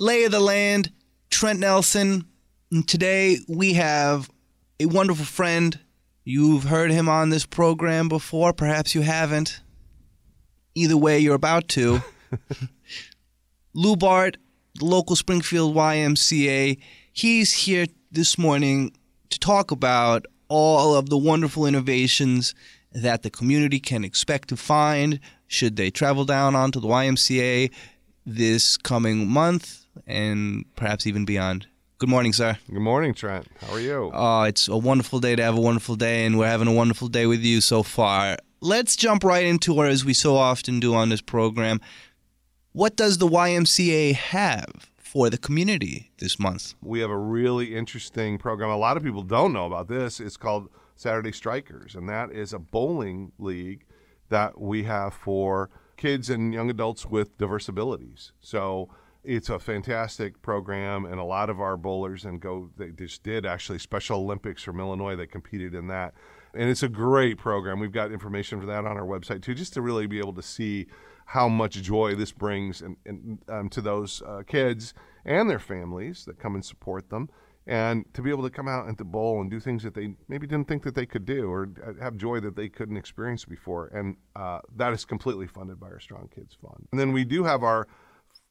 lay of the land, Trent Nelson. And today we have a wonderful friend. You've heard him on this program before, perhaps you haven't. Either way, you're about to. Lou Bart, the local Springfield YMCA, he's here this morning to talk about all of the wonderful innovations that the community can expect to find should they travel down onto the YMCA this coming month and perhaps even beyond. Good morning, sir. Good morning, Trent. How are you? Oh, it's a wonderful day to have a wonderful day, and we're having a wonderful day with you so far. Let's jump right into it as we so often do on this program. What does the YMCA have for the community this month? We have a really interesting program. A lot of people don't know about this. It's called Saturday Strikers, and that is a bowling league that we have for kids and young adults with diverse abilities. So it's a fantastic program, and a lot of our bowlers and go they just did actually Special Olympics from Illinois. They competed in that, and it's a great program. We've got information for that on our website too, just to really be able to see how much joy this brings and, and um, to those uh, kids and their families that come and support them and to be able to come out and to bowl and do things that they maybe didn't think that they could do or have joy that they couldn't experience before and uh, that is completely funded by our strong kids fund and then we do have our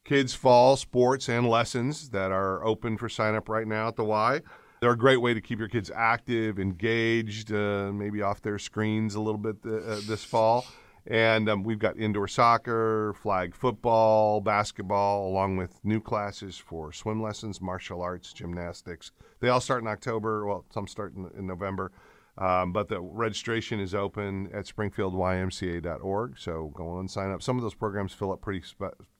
kids fall sports and lessons that are open for sign up right now at the y they're a great way to keep your kids active engaged uh, maybe off their screens a little bit uh, this fall and um, we've got indoor soccer, flag football, basketball, along with new classes for swim lessons, martial arts, gymnastics. They all start in October. Well, some start in, in November. Um, but the registration is open at springfieldymca.org. So go on and sign up. Some of those programs fill up pretty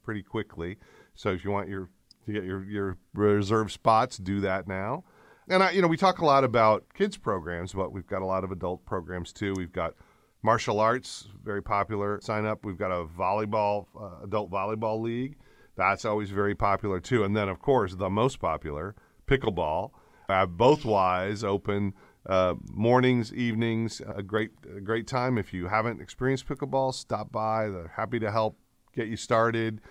pretty quickly. So if you want your to get your your reserved spots, do that now. And I, you know, we talk a lot about kids programs, but we've got a lot of adult programs too. We've got Martial arts, very popular. Sign up. We've got a volleyball, uh, adult volleyball league. That's always very popular too. And then, of course, the most popular, pickleball. Uh, both Ys open uh, mornings, evenings. A great, a great time. If you haven't experienced pickleball, stop by. They're happy to help get you started,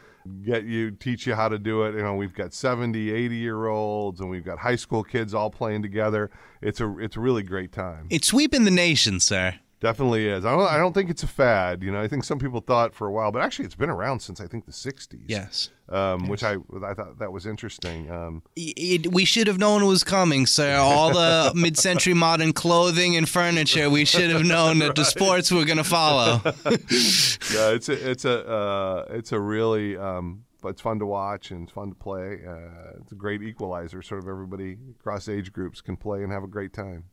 get you, teach you how to do it. You know, we've got 70, 80 year olds, and we've got high school kids all playing together. It's a, it's a really great time. It's sweeping the nation, sir. Definitely is. I don't. I don't think it's a fad. You know, I think some people thought for a while, but actually, it's been around since I think the '60s. Yes. Um, yes. Which I I thought that was interesting. Um, it, we should have known it was coming, sir. All the mid-century modern clothing and furniture. We should have known that the sports were going to follow. yeah, it's a it's a uh, it's a really um, it's fun to watch and it's fun to play. Uh, it's a great equalizer. Sort of everybody across age groups can play and have a great time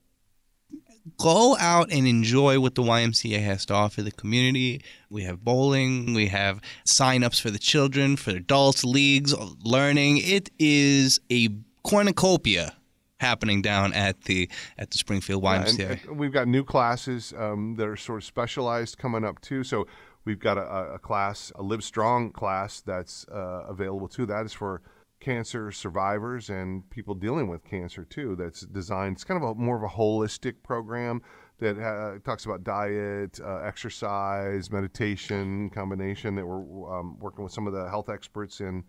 go out and enjoy what the YMCA has to offer the community. We have bowling, we have sign-ups for the children, for adults, leagues, learning. It is a cornucopia happening down at the at the Springfield YMCA. Yeah, and, and we've got new classes um, that are sort of specialized coming up too. So we've got a, a class, a Live Strong class that's uh, available too. That is for cancer survivors and people dealing with cancer too. That's designed. It's kind of a more of a holistic program that uh, talks about diet, uh, exercise, meditation combination that we're um, working with some of the health experts in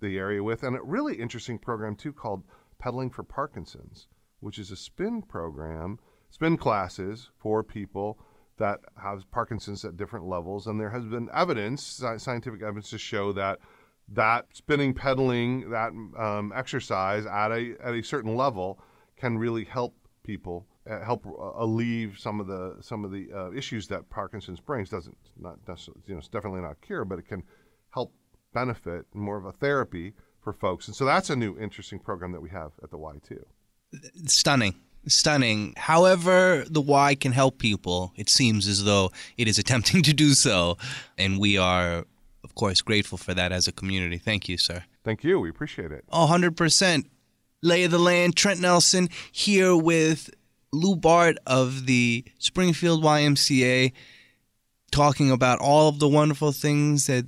the area with, and a really interesting program too called Pedaling for Parkinson's, which is a spin program, spin classes for people that have Parkinson's at different levels, and there has been evidence, scientific evidence, to show that that spinning, pedaling, that um, exercise at a at a certain level can really help people uh, help uh, alleviate some of the some of the uh, issues that Parkinson's brings. Doesn't not necessarily, you know, it's definitely not cure, but it can help benefit more of a therapy for folks. And so that's a new interesting program that we have at the Y too. Stunning. Stunning. However, the Y can help people, it seems as though it is attempting to do so. And we are of course, grateful for that as a community. Thank you, sir. Thank you. We appreciate it. 100%. Lay of the land, Trent Nelson here with Lou Bart of the Springfield YMCA, talking about all of the wonderful things that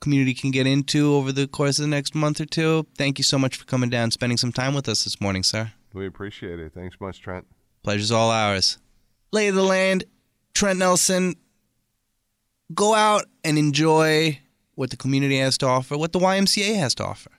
community can get into over the course of the next month or two. Thank you so much for coming down, spending some time with us this morning, sir. We appreciate it. Thanks much, Trent. Pleasure's all ours. Lay of the land, Trent Nelson. Go out and enjoy what the community has to offer, what the YMCA has to offer.